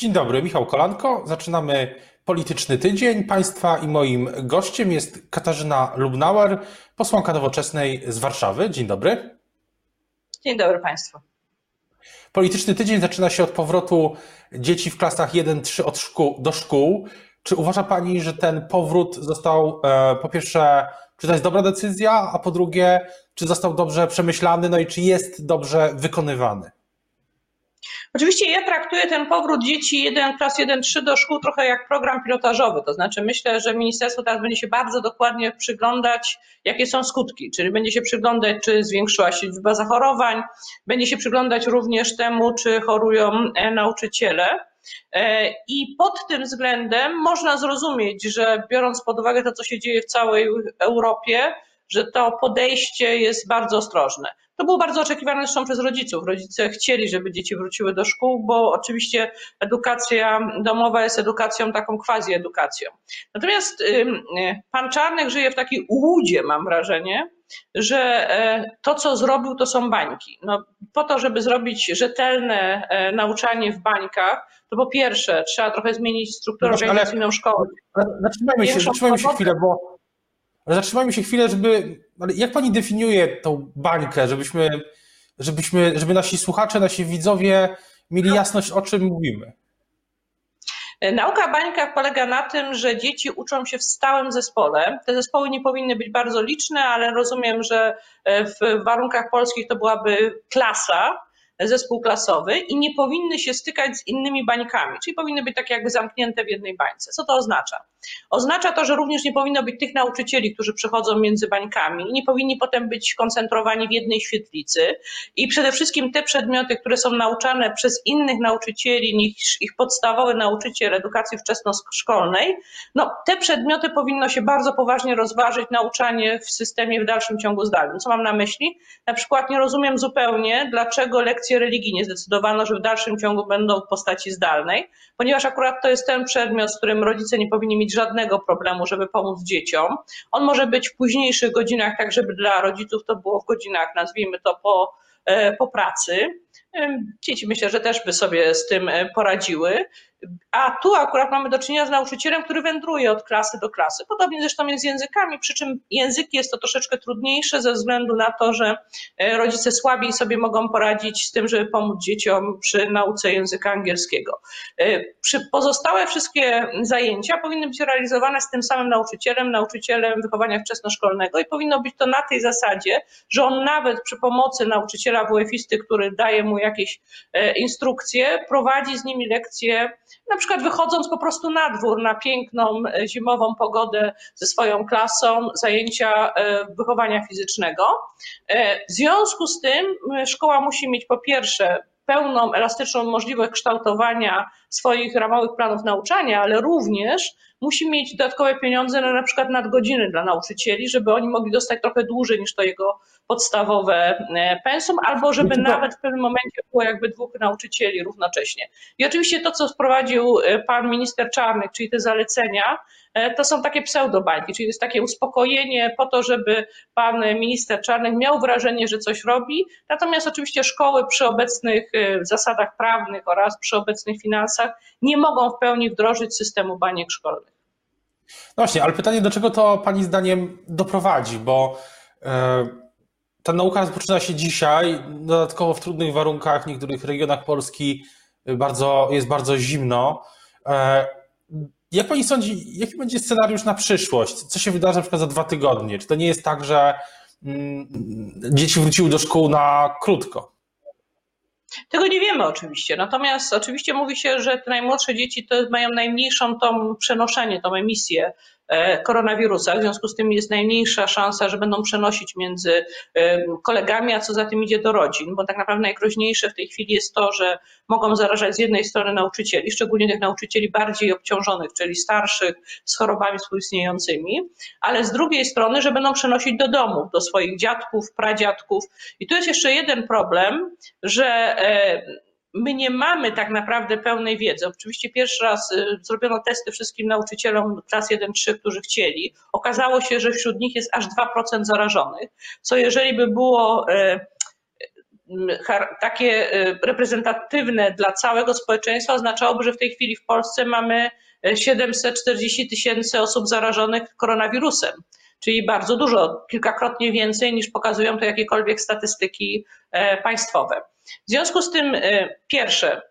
Dzień dobry, Michał Kolanko. Zaczynamy polityczny tydzień. Państwa i moim gościem jest Katarzyna Lubnauer, posłanka nowoczesnej z Warszawy. Dzień dobry. Dzień dobry Państwu. Polityczny tydzień zaczyna się od powrotu dzieci w klasach 1-3 szkół, do szkół. Czy uważa Pani, że ten powrót został e, po pierwsze, czy to jest dobra decyzja, a po drugie, czy został dobrze przemyślany, no i czy jest dobrze wykonywany? Oczywiście ja traktuję ten powrót dzieci 1 klas 1-3 do szkół trochę jak program pilotażowy, to znaczy myślę, że ministerstwo teraz będzie się bardzo dokładnie przyglądać, jakie są skutki, czyli będzie się przyglądać, czy zwiększyła się liczba zachorowań, będzie się przyglądać również temu, czy chorują e, nauczyciele. E, I pod tym względem można zrozumieć, że biorąc pod uwagę to, co się dzieje w całej Europie, że to podejście jest bardzo ostrożne. To było bardzo oczekiwane zresztą przez rodziców. Rodzice chcieli, żeby dzieci wróciły do szkół, bo oczywiście edukacja domowa jest edukacją taką quasi-edukacją. Natomiast pan Czarnek żyje w takiej ułudzie, mam wrażenie, że e, to, co zrobił, to są bańki. No, po to, żeby zrobić rzetelne e, nauczanie w bańkach, to po pierwsze trzeba trochę zmienić strukturę no organizacyjną szkoły. Zatrzymajmy się, zatrzymajmy się chwilę, bo ale zatrzymajmy się chwilę, żeby. Ale jak pani definiuje tą bańkę, żebyśmy, żebyśmy, żeby nasi słuchacze, nasi widzowie mieli jasność, o czym mówimy? Nauka o bańkach polega na tym, że dzieci uczą się w stałym zespole. Te zespoły nie powinny być bardzo liczne, ale rozumiem, że w warunkach polskich to byłaby klasa zespół klasowy i nie powinny się stykać z innymi bańkami, czyli powinny być takie jakby zamknięte w jednej bańce. Co to oznacza? Oznacza to, że również nie powinno być tych nauczycieli, którzy przechodzą między bańkami, nie powinni potem być koncentrowani w jednej świetlicy i przede wszystkim te przedmioty, które są nauczane przez innych nauczycieli niż ich podstawowy nauczyciel edukacji wczesnoszkolnej, no te przedmioty powinno się bardzo poważnie rozważyć nauczanie w systemie w dalszym ciągu zdalnym. Co mam na myśli? Na przykład nie rozumiem zupełnie, dlaczego lekcje religii nie zdecydowano, że w dalszym ciągu będą w postaci zdalnej, ponieważ akurat to jest ten przedmiot, z którym rodzice nie powinni mieć żadnego problemu, żeby pomóc dzieciom. On może być w późniejszych godzinach, tak żeby dla rodziców to było w godzinach, nazwijmy to po, e, po pracy. Dzieci myślę, że też by sobie z tym e, poradziły. A tu akurat mamy do czynienia z nauczycielem, który wędruje od klasy do klasy. Podobnie zresztą jest z językami, przy czym języki jest to troszeczkę trudniejsze ze względu na to, że e, rodzice słabiej sobie mogą poradzić z tym, żeby pomóc dzieciom przy nauce języka angielskiego. E, przy pozostałe wszystkie zajęcia powinny być realizowane z tym samym nauczycielem, nauczycielem wychowania wczesnoszkolnego i powinno być to na tej zasadzie, że on nawet przy pomocy nauczyciela WF-isty, który daje mu jakieś e, instrukcje, prowadzi z nimi lekcje na przykład wychodząc po prostu na dwór na piękną e, zimową pogodę ze swoją klasą, zajęcia e, wychowania fizycznego. E, w związku z tym szkoła musi mieć po pierwsze pełną elastyczną możliwość kształtowania swoich ramowych planów nauczania, ale również musi mieć dodatkowe pieniądze na na przykład nadgodziny dla nauczycieli, żeby oni mogli dostać trochę dłużej niż to jego podstawowe e, pensum, albo żeby nawet w pewnym momencie było jakby dwóch nauczycieli równocześnie. I oczywiście to, co wprowadził e, pan minister Czarnek, czyli te zalecenia, to są takie pseudobańki, czyli jest takie uspokojenie po to, żeby pan minister Czarnek miał wrażenie, że coś robi. Natomiast oczywiście szkoły przy obecnych zasadach prawnych oraz przy obecnych finansach nie mogą w pełni wdrożyć systemu baniek szkolnych. No właśnie, ale pytanie, do czego to Pani zdaniem doprowadzi, bo e, ta nauka rozpoczyna się dzisiaj, dodatkowo w trudnych warunkach, w niektórych regionach Polski bardzo, jest bardzo zimno. E, jak Pani sądzi, jaki będzie scenariusz na przyszłość? Co się wydarzy na przykład za dwa tygodnie? Czy to nie jest tak, że mm, dzieci wróciły do szkół na krótko? Tego nie wiemy oczywiście. Natomiast oczywiście mówi się, że te najmłodsze dzieci to mają najmniejszą tą przenoszenie, tą emisję koronawirusa. W związku z tym jest najmniejsza szansa, że będą przenosić między e, kolegami, a co za tym idzie do rodzin, bo tak naprawdę najgroźniejsze w tej chwili jest to, że mogą zarażać z jednej strony nauczycieli, szczególnie tych nauczycieli bardziej obciążonych, czyli starszych z chorobami współistniejącymi, ale z drugiej strony, że będą przenosić do domów, do swoich dziadków, pradziadków. I tu jest jeszcze jeden problem, że e, my nie mamy tak naprawdę pełnej wiedzy. Oczywiście pierwszy raz y, zrobiono testy wszystkim nauczycielom klas 1-3, którzy chcieli. Okazało się, że wśród nich jest aż 2% zarażonych, co jeżeli by było y, takie reprezentatywne dla całego społeczeństwa oznaczałoby, że w tej chwili w Polsce mamy 740 tysięcy osób zarażonych koronawirusem, czyli bardzo dużo, kilkakrotnie więcej niż pokazują to jakiekolwiek statystyki państwowe. W związku z tym, pierwsze,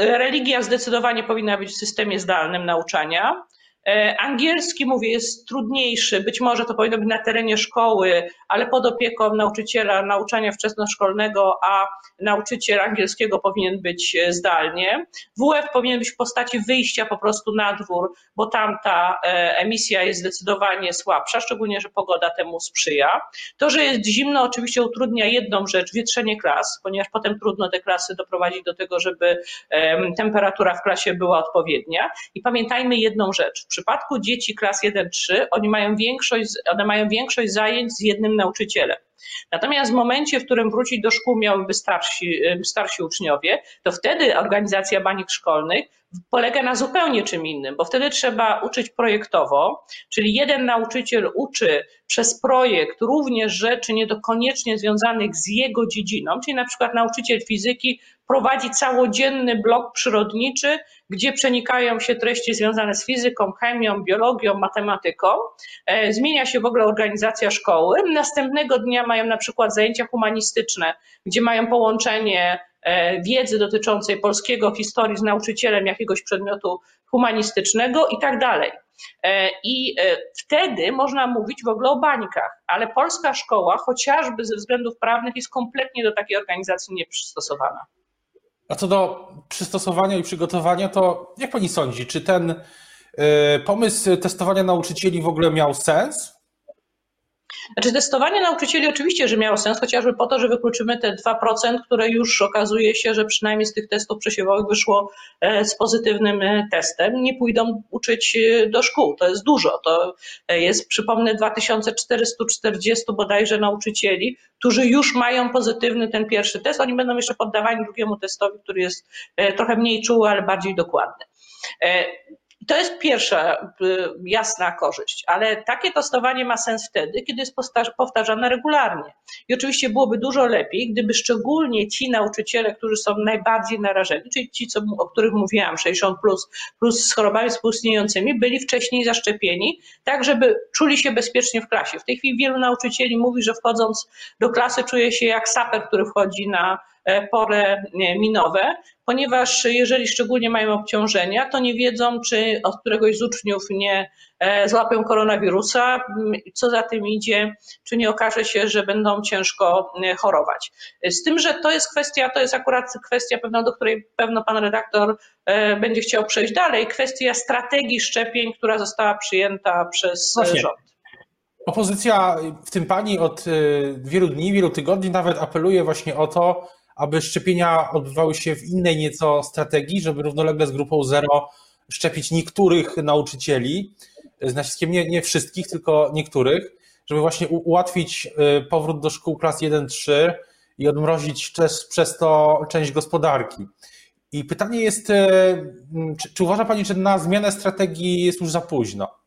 religia zdecydowanie powinna być w systemie zdalnym nauczania. E, angielski, mówię, jest trudniejszy. Być może to powinno być na terenie szkoły, ale pod opieką nauczyciela nauczania wczesnoszkolnego, a nauczyciel angielskiego powinien być e, zdalnie. WF powinien być w postaci wyjścia po prostu na dwór, bo tam ta e, emisja jest zdecydowanie słabsza, szczególnie, że pogoda temu sprzyja. To, że jest zimno, oczywiście utrudnia jedną rzecz, wietrzenie klas, ponieważ potem trudno te klasy doprowadzić do tego, żeby temperatura w klasie była odpowiednia. I pamiętajmy jedną rzecz przypadku dzieci klas 1-3 oni mają większość, one mają większość zajęć z jednym nauczycielem. Natomiast w momencie, w którym wrócić do szkół miałyby starsi, starsi uczniowie, to wtedy organizacja banik szkolnych polega na zupełnie czym innym, bo wtedy trzeba uczyć projektowo, czyli jeden nauczyciel uczy przez projekt również rzeczy niedokoniecznie związanych z jego dziedziną, czyli na przykład nauczyciel fizyki prowadzi całodzienny blok przyrodniczy, gdzie przenikają się treści związane z fizyką, chemią, biologią, matematyką. E, zmienia się w ogóle organizacja szkoły. Następnego dnia mają na przykład zajęcia humanistyczne, gdzie mają połączenie e, wiedzy dotyczącej polskiego, historii z nauczycielem jakiegoś przedmiotu humanistycznego i tak dalej. E, I wtedy można mówić w ogóle o bańkach, ale polska szkoła, chociażby ze względów prawnych, jest kompletnie do takiej organizacji nieprzystosowana. A co do przystosowania i przygotowania, to jak pani sądzi, czy ten pomysł testowania nauczycieli w ogóle miał sens? Znaczy testowanie nauczycieli oczywiście, że miało sens, chociażby po to, że wykluczymy te 2%, które już okazuje się, że przynajmniej z tych testów przesiewowych wyszło e, z pozytywnym e, testem. Nie pójdą uczyć e, do szkół. To jest dużo. To jest, przypomnę, 2440 bodajże nauczycieli, którzy już mają pozytywny ten pierwszy test. Oni będą jeszcze poddawani drugiemu testowi, który jest trochę mniej czuły, ale bardziej dokładny. To jest pierwsza y, jasna korzyść, ale takie testowanie ma sens wtedy, kiedy jest powtarzane regularnie. I oczywiście byłoby dużo lepiej, gdyby szczególnie ci nauczyciele, którzy są najbardziej narażeni, czyli ci, co, o których mówiłam, 60 plus, plus z chorobami współistniejącymi, byli wcześniej zaszczepieni, tak żeby czuli się bezpiecznie w klasie. W tej chwili wielu nauczycieli mówi, że wchodząc do klasy czuje się jak saper, który wchodzi na E, pole minowe, ponieważ jeżeli szczególnie mają obciążenia, to nie wiedzą, czy od któregoś z uczniów nie e, złapią koronawirusa, co za tym idzie, czy nie okaże się, że będą ciężko e, chorować. Z tym, że to jest kwestia, to jest akurat kwestia pewna, do której pewno pan redaktor będzie chciał przejść dalej, kwestia strategii szczepień, która została przyjęta przez Właśnie. rząd. Opozycja, w tym pani od wielu dni, wielu tygodni nawet apeluje właśnie o to, aby szczepienia odbywały się w innej nieco strategii, żeby równolegle z grupą zero szczepić niektórych nauczycieli, z naciskiem nie, nie wszystkich, tylko niektórych, żeby właśnie ułatwić y, powrót do szkół klas 1-3 i odmrozić przez to część gospodarki. I pytanie jest, y, czy, czy uważa Pani, że na zmianę strategii jest już za późno?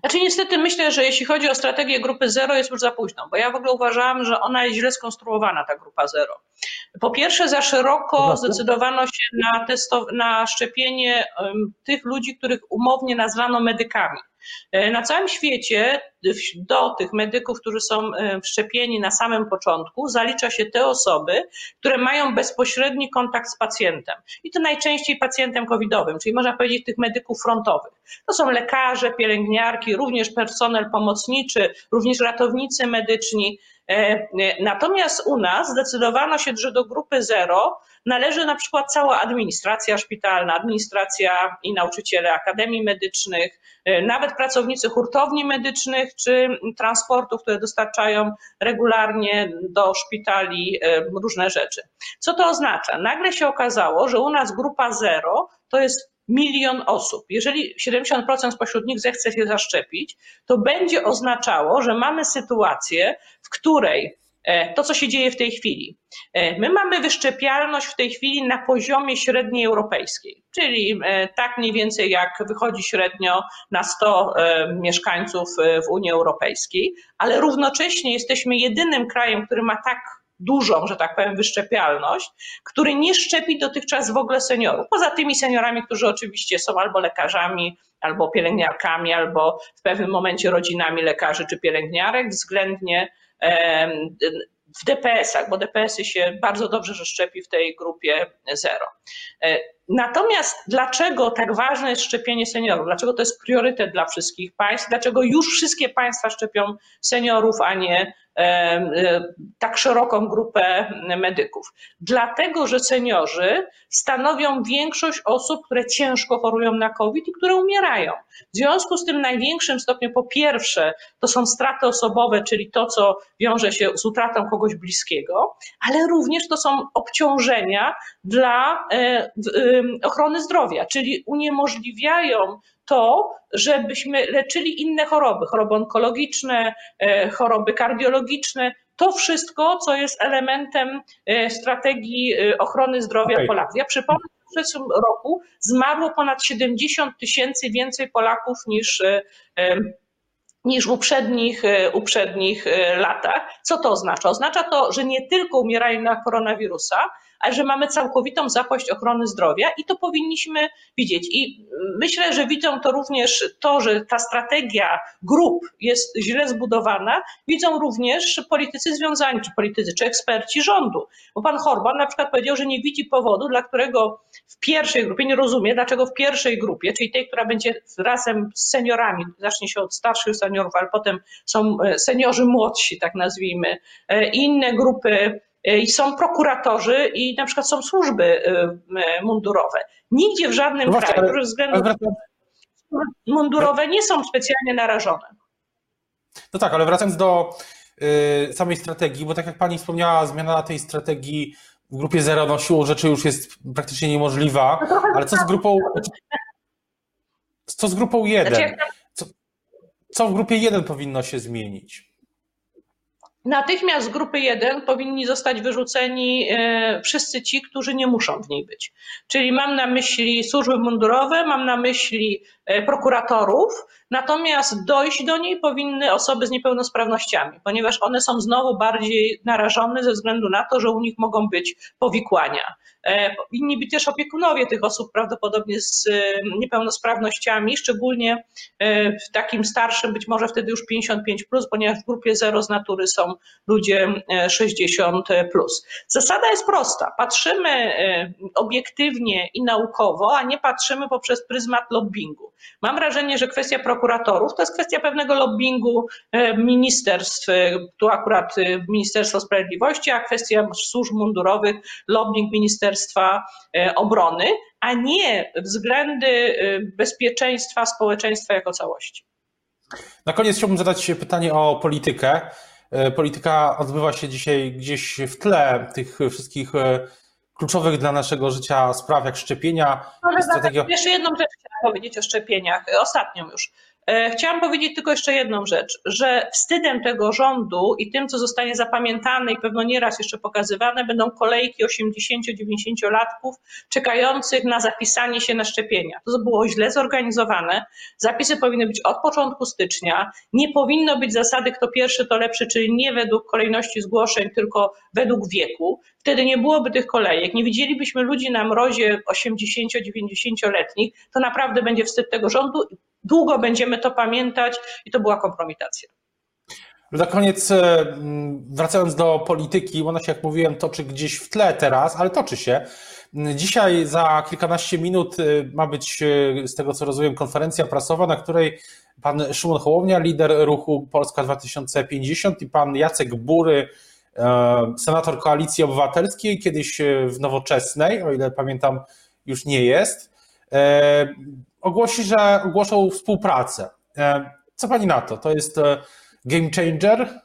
Znaczy niestety myślę, że jeśli chodzi o strategię grupy zero jest już za późno, bo ja w ogóle uważałam, że ona jest źle skonstruowana, ta grupa zero. Po pierwsze za szeroko zdecydowano się na, testo- na szczepienie tych ludzi, których umownie nazwano medykami. E, na całym świecie do tych medyków, którzy są e, wszczepieni na samym początku, zalicza się te osoby, które mają bezpośredni kontakt z pacjentem. I to najczęściej pacjentem covidowym, czyli można powiedzieć tych medyków frontowych. To są lekarze, pielęgniarki, również personel pomocniczy, również ratownicy medyczni. E, natomiast u nas zdecydowano się, że do grupy zero należy na przykład cała administracja szpitalna, administracja i nauczyciele akademii medycznych, e, nawet pracownicy hurtowni medycznych czy transportu, które dostarczają regularnie do szpitali e, różne rzeczy. Co to oznacza? Nagle się okazało, że u nas grupa zero to jest milion osób. Jeżeli 70% spośród nich zechce się zaszczepić, to będzie oznaczało, że mamy sytuację, w której to, co się dzieje w tej chwili. E, my mamy wyszczepialność w tej chwili na poziomie średniej europejskiej, czyli e, tak mniej więcej jak wychodzi średnio na 100 mieszkańców w Unii Europejskiej, ale równocześnie jesteśmy jedynym krajem, który ma tak dużą, że tak powiem, wyszczepialność, który nie szczepi dotychczas w ogóle seniorów. Poza tymi seniorami, którzy oczywiście są albo lekarzami, albo pielęgniarkami, albo w pewnym momencie rodzinami lekarzy czy pielęgniarek, względnie w DPS-ach, bo DPS-y się bardzo dobrze że szczepi w tej grupie zero. E, natomiast dlaczego tak ważne jest szczepienie seniorów? Dlaczego to jest priorytet dla wszystkich państw? Dlaczego już wszystkie państwa szczepią seniorów, a nie E, tak szeroką grupę medyków. Dlatego, że seniorzy stanowią większość osób, które ciężko chorują na COVID i które umierają. W związku z tym największym stopniu, po pierwsze, to są straty osobowe, czyli to, co wiąże się z utratą kogoś bliskiego, ale również to są obciążenia dla e, ochrony zdrowia, czyli uniemożliwiają to, żebyśmy leczyli inne choroby, choroby onkologiczne, e, choroby kardiologiczne, to wszystko, co jest elementem e, strategii e, ochrony zdrowia okay. Polaków. Ja przypomnę, że w zeszłym roku zmarło ponad 70 tysięcy więcej Polaków niż niż w uprzednich, uprzednich latach. Co to oznacza? Oznacza to, że nie tylko umierają na koronawirusa, ale że mamy całkowitą zapaść ochrony zdrowia i to powinniśmy widzieć. I myślę, że widzą to również to, że ta strategia grup jest źle zbudowana, widzą również politycy związani, czy politycy, czy eksperci rządu. Bo pan Horban na przykład powiedział, że nie widzi powodu, dla którego w pierwszej grupie, nie rozumie, dlaczego w pierwszej grupie, czyli tej, która będzie razem z seniorami, zacznie się od starszych seniorów, ale potem są e, seniorzy młodsi, tak nazwijmy, e, inne grupy i są prokuratorzy i na przykład są służby e, e, mundurowe. Nigdzie w żadnym no kraju, ale, względów mundurowe nie są specjalnie narażone. No tak, ale wracając do y, samej strategii, bo tak jak pani wspomniała, zmiana tej strategii w grupie zero no siłą rzeczy już jest praktycznie niemożliwa, no ale co z grupą co z grupą jeden? Znaczy, co, co w grupie jeden powinno się zmienić? Natychmiast z grupy 1 powinni zostać wyrzuceni e, wszyscy ci, którzy nie muszą w niej być. Czyli mam na myśli służby mundurowe, mam na myśli e, prokuratorów, natomiast dojść do niej powinny osoby z niepełnosprawnościami, ponieważ one są znowu bardziej narażone ze względu na to, że u nich mogą być powikłania. E, powinni być też opiekunowie tych osób prawdopodobnie z niepełnosprawnościami, szczególnie w takim starszym, być może wtedy już 55, plus, ponieważ w grupie 0 z natury są ludzie 60. E, plus. Zasada jest prosta. Patrzymy e, obiektywnie i naukowo, a nie patrzymy poprzez pryzmat lobbingu. Mam wrażenie, że kwestia prokuratorów to jest kwestia pewnego lobbingu e, ministerstw, tu akurat Ministerstwo Sprawiedliwości, a kwestia służb mundurowych, lobbying Ministerstwa Obrony, a nie względy bezpieczeństwa społeczeństwa jako całości. Na koniec chciałbym zadać pytanie o politykę. E, polityka odbywa się dzisiaj gdzieś w tle tych wszystkich e, kluczowych dla naszego życia spraw, jak szczepienia. Ale strategia... Jeszcze jedną rzecz chciałam powiedzieć o szczepieniach, ostatnią już. E, chciałam powiedzieć tylko jeszcze jedną rzecz, że wstydem tego rządu i tym, co zostanie zapamiętane i pewno nieraz jeszcze pokazywane, będą kolejki 80-90-latków czekających na zapisanie się na szczepienia. To było źle zorganizowane. Zapisy powinny być od początku stycznia. Nie powinno być zasady, kto pierwszy, to lepszy, czyli nie według kolejności zgłoszeń, tylko według wieku. Wtedy nie byłoby tych kolejek, nie widzielibyśmy ludzi na mrozie 80-90-letnich. To naprawdę będzie wstyd tego rządu długo będziemy to pamiętać i to była kompromitacja. Na koniec, e, wracając do polityki, ona się, jak mówiłem, toczy gdzieś w tle teraz, ale toczy się. Dzisiaj za kilkanaście minut e, ma być, e, z tego co rozumiem, konferencja prasowa, na której pan Szymon Hołownia, lider ruchu Polska 2050 i pan Jacek Bury, senator Koalicji Obywatelskiej, kiedyś w Nowoczesnej, o ile pamiętam, już nie jest, ogłosi, że ogłoszą współpracę. E, co pani na to? To jest e, game changer?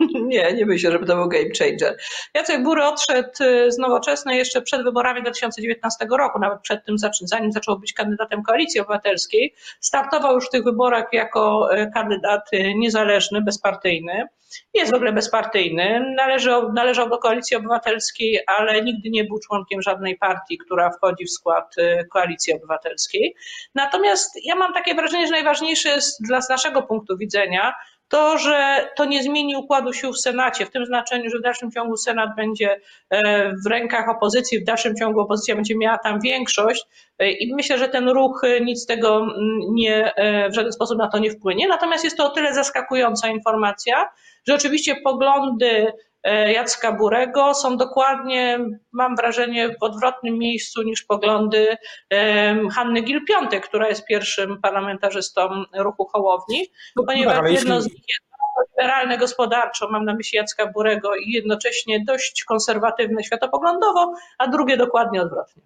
Nie, nie myślę, żeby to był game changer. Jacek Bury odszedł e, z Nowoczesnej jeszcze przed wyborami 2019 roku, nawet przed tym, zanim zaczął być kandydatem Koalicji Obywatelskiej. Startował już w tych wyborach jako kandydat niezależny, bezpartyjny. Jest w ogóle bezpartyjny, należał, należał do Koalicji Obywatelskiej, ale nigdy nie był członkiem żadnej partii, która wchodzi w skład y, Koalicji Obywatelskiej. Natomiast ja mam takie wrażenie, że najważniejsze jest dla naszego punktu widzenia to, że to nie zmieni układu sił w Senacie, w tym znaczeniu, że w dalszym ciągu Senat będzie e, w rękach opozycji, w dalszym ciągu opozycja będzie miała tam większość e, i myślę, że ten ruch nic z tego mm, nie, w żaden sposób na to nie wpłynie. Natomiast jest to o tyle zaskakująca informacja, że oczywiście poglądy E, Jacka Burego są dokładnie, mam wrażenie, w odwrotnym miejscu niż poglądy Hanny Gil-Piątek, która jest pierwszym parlamentarzystą ruchu Hołowni, no, ponieważ tak, jedno z nich jest liberalne gospodarczo, mam na myśli Jacka Burego i jednocześnie dość konserwatywne światopoglądowo, a drugie dokładnie odwrotnie.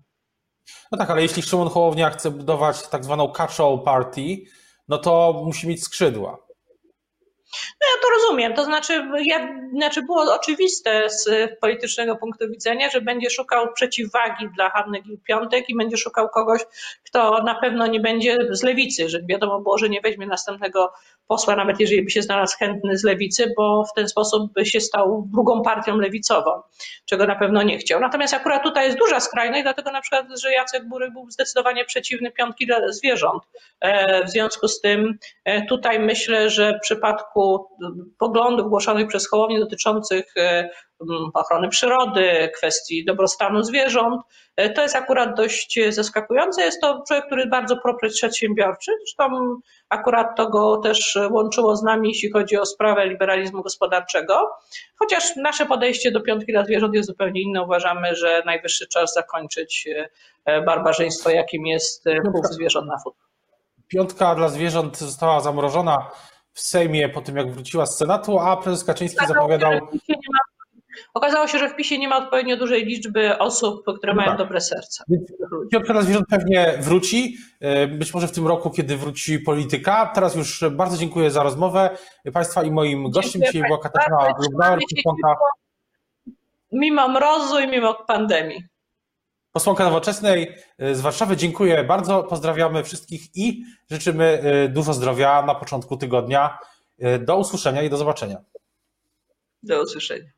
No tak, ale jeśli Szymon Hołownia chce budować tak zwaną catch-all party, no to musi mieć skrzydła. No ja to rozumiem. To znaczy, ja, znaczy było oczywiste z politycznego punktu widzenia, że będzie szukał przeciwwagi dla Hanny Gil-Piątek i będzie szukał kogoś, kto na pewno nie będzie z lewicy, że wiadomo było, że nie weźmie następnego posła, nawet jeżeli by się znalazł chętny z lewicy, bo w ten sposób by się stał drugą partią lewicową, czego na pewno nie chciał. Natomiast akurat tutaj jest duża skrajność, dlatego na przykład, że Jacek Bury był zdecydowanie przeciwny piątki dla zwierząt. E, w związku z tym e, tutaj myślę, że w przypadku poglądów głoszonych przez Hołownię dotyczących e, ochrony przyrody, kwestii dobrostanu zwierząt. E, to jest akurat dość zaskakujące. Jest to człowiek, który jest bardzo proprzedsiębiorczy. Zresztą akurat to go też łączyło z nami, jeśli chodzi o sprawę liberalizmu gospodarczego. Chociaż nasze podejście do piątki dla zwierząt jest zupełnie inne. Uważamy, że najwyższy czas zakończyć e, barbarzyństwo, jakim jest chów zwierząt na futra. Piątka dla zwierząt została zamrożona w Sejmie po tym, jak wróciła z Senatu, a prezes Kaczyński zapowiadał. Okazało się, że w PiSie nie ma odpowiednio dużej liczby osób, które no mają tak. dobre. Piątka dla zwierząt pewnie wróci, e, być może w tym roku, kiedy wróci polityka. Teraz już bardzo dziękuję za rozmowę Państwa i moim gościem dzisiaj była Katarzyna Lubnauer. Mimo mrozu i mimo pandemii. Posłanka Nowoczesnej e, z Warszawy. Dziękuję bardzo, pozdrawiamy wszystkich i życzymy e, dużo zdrowia na początku tygodnia. Do usłyszenia i do zobaczenia. Do usłyszenia.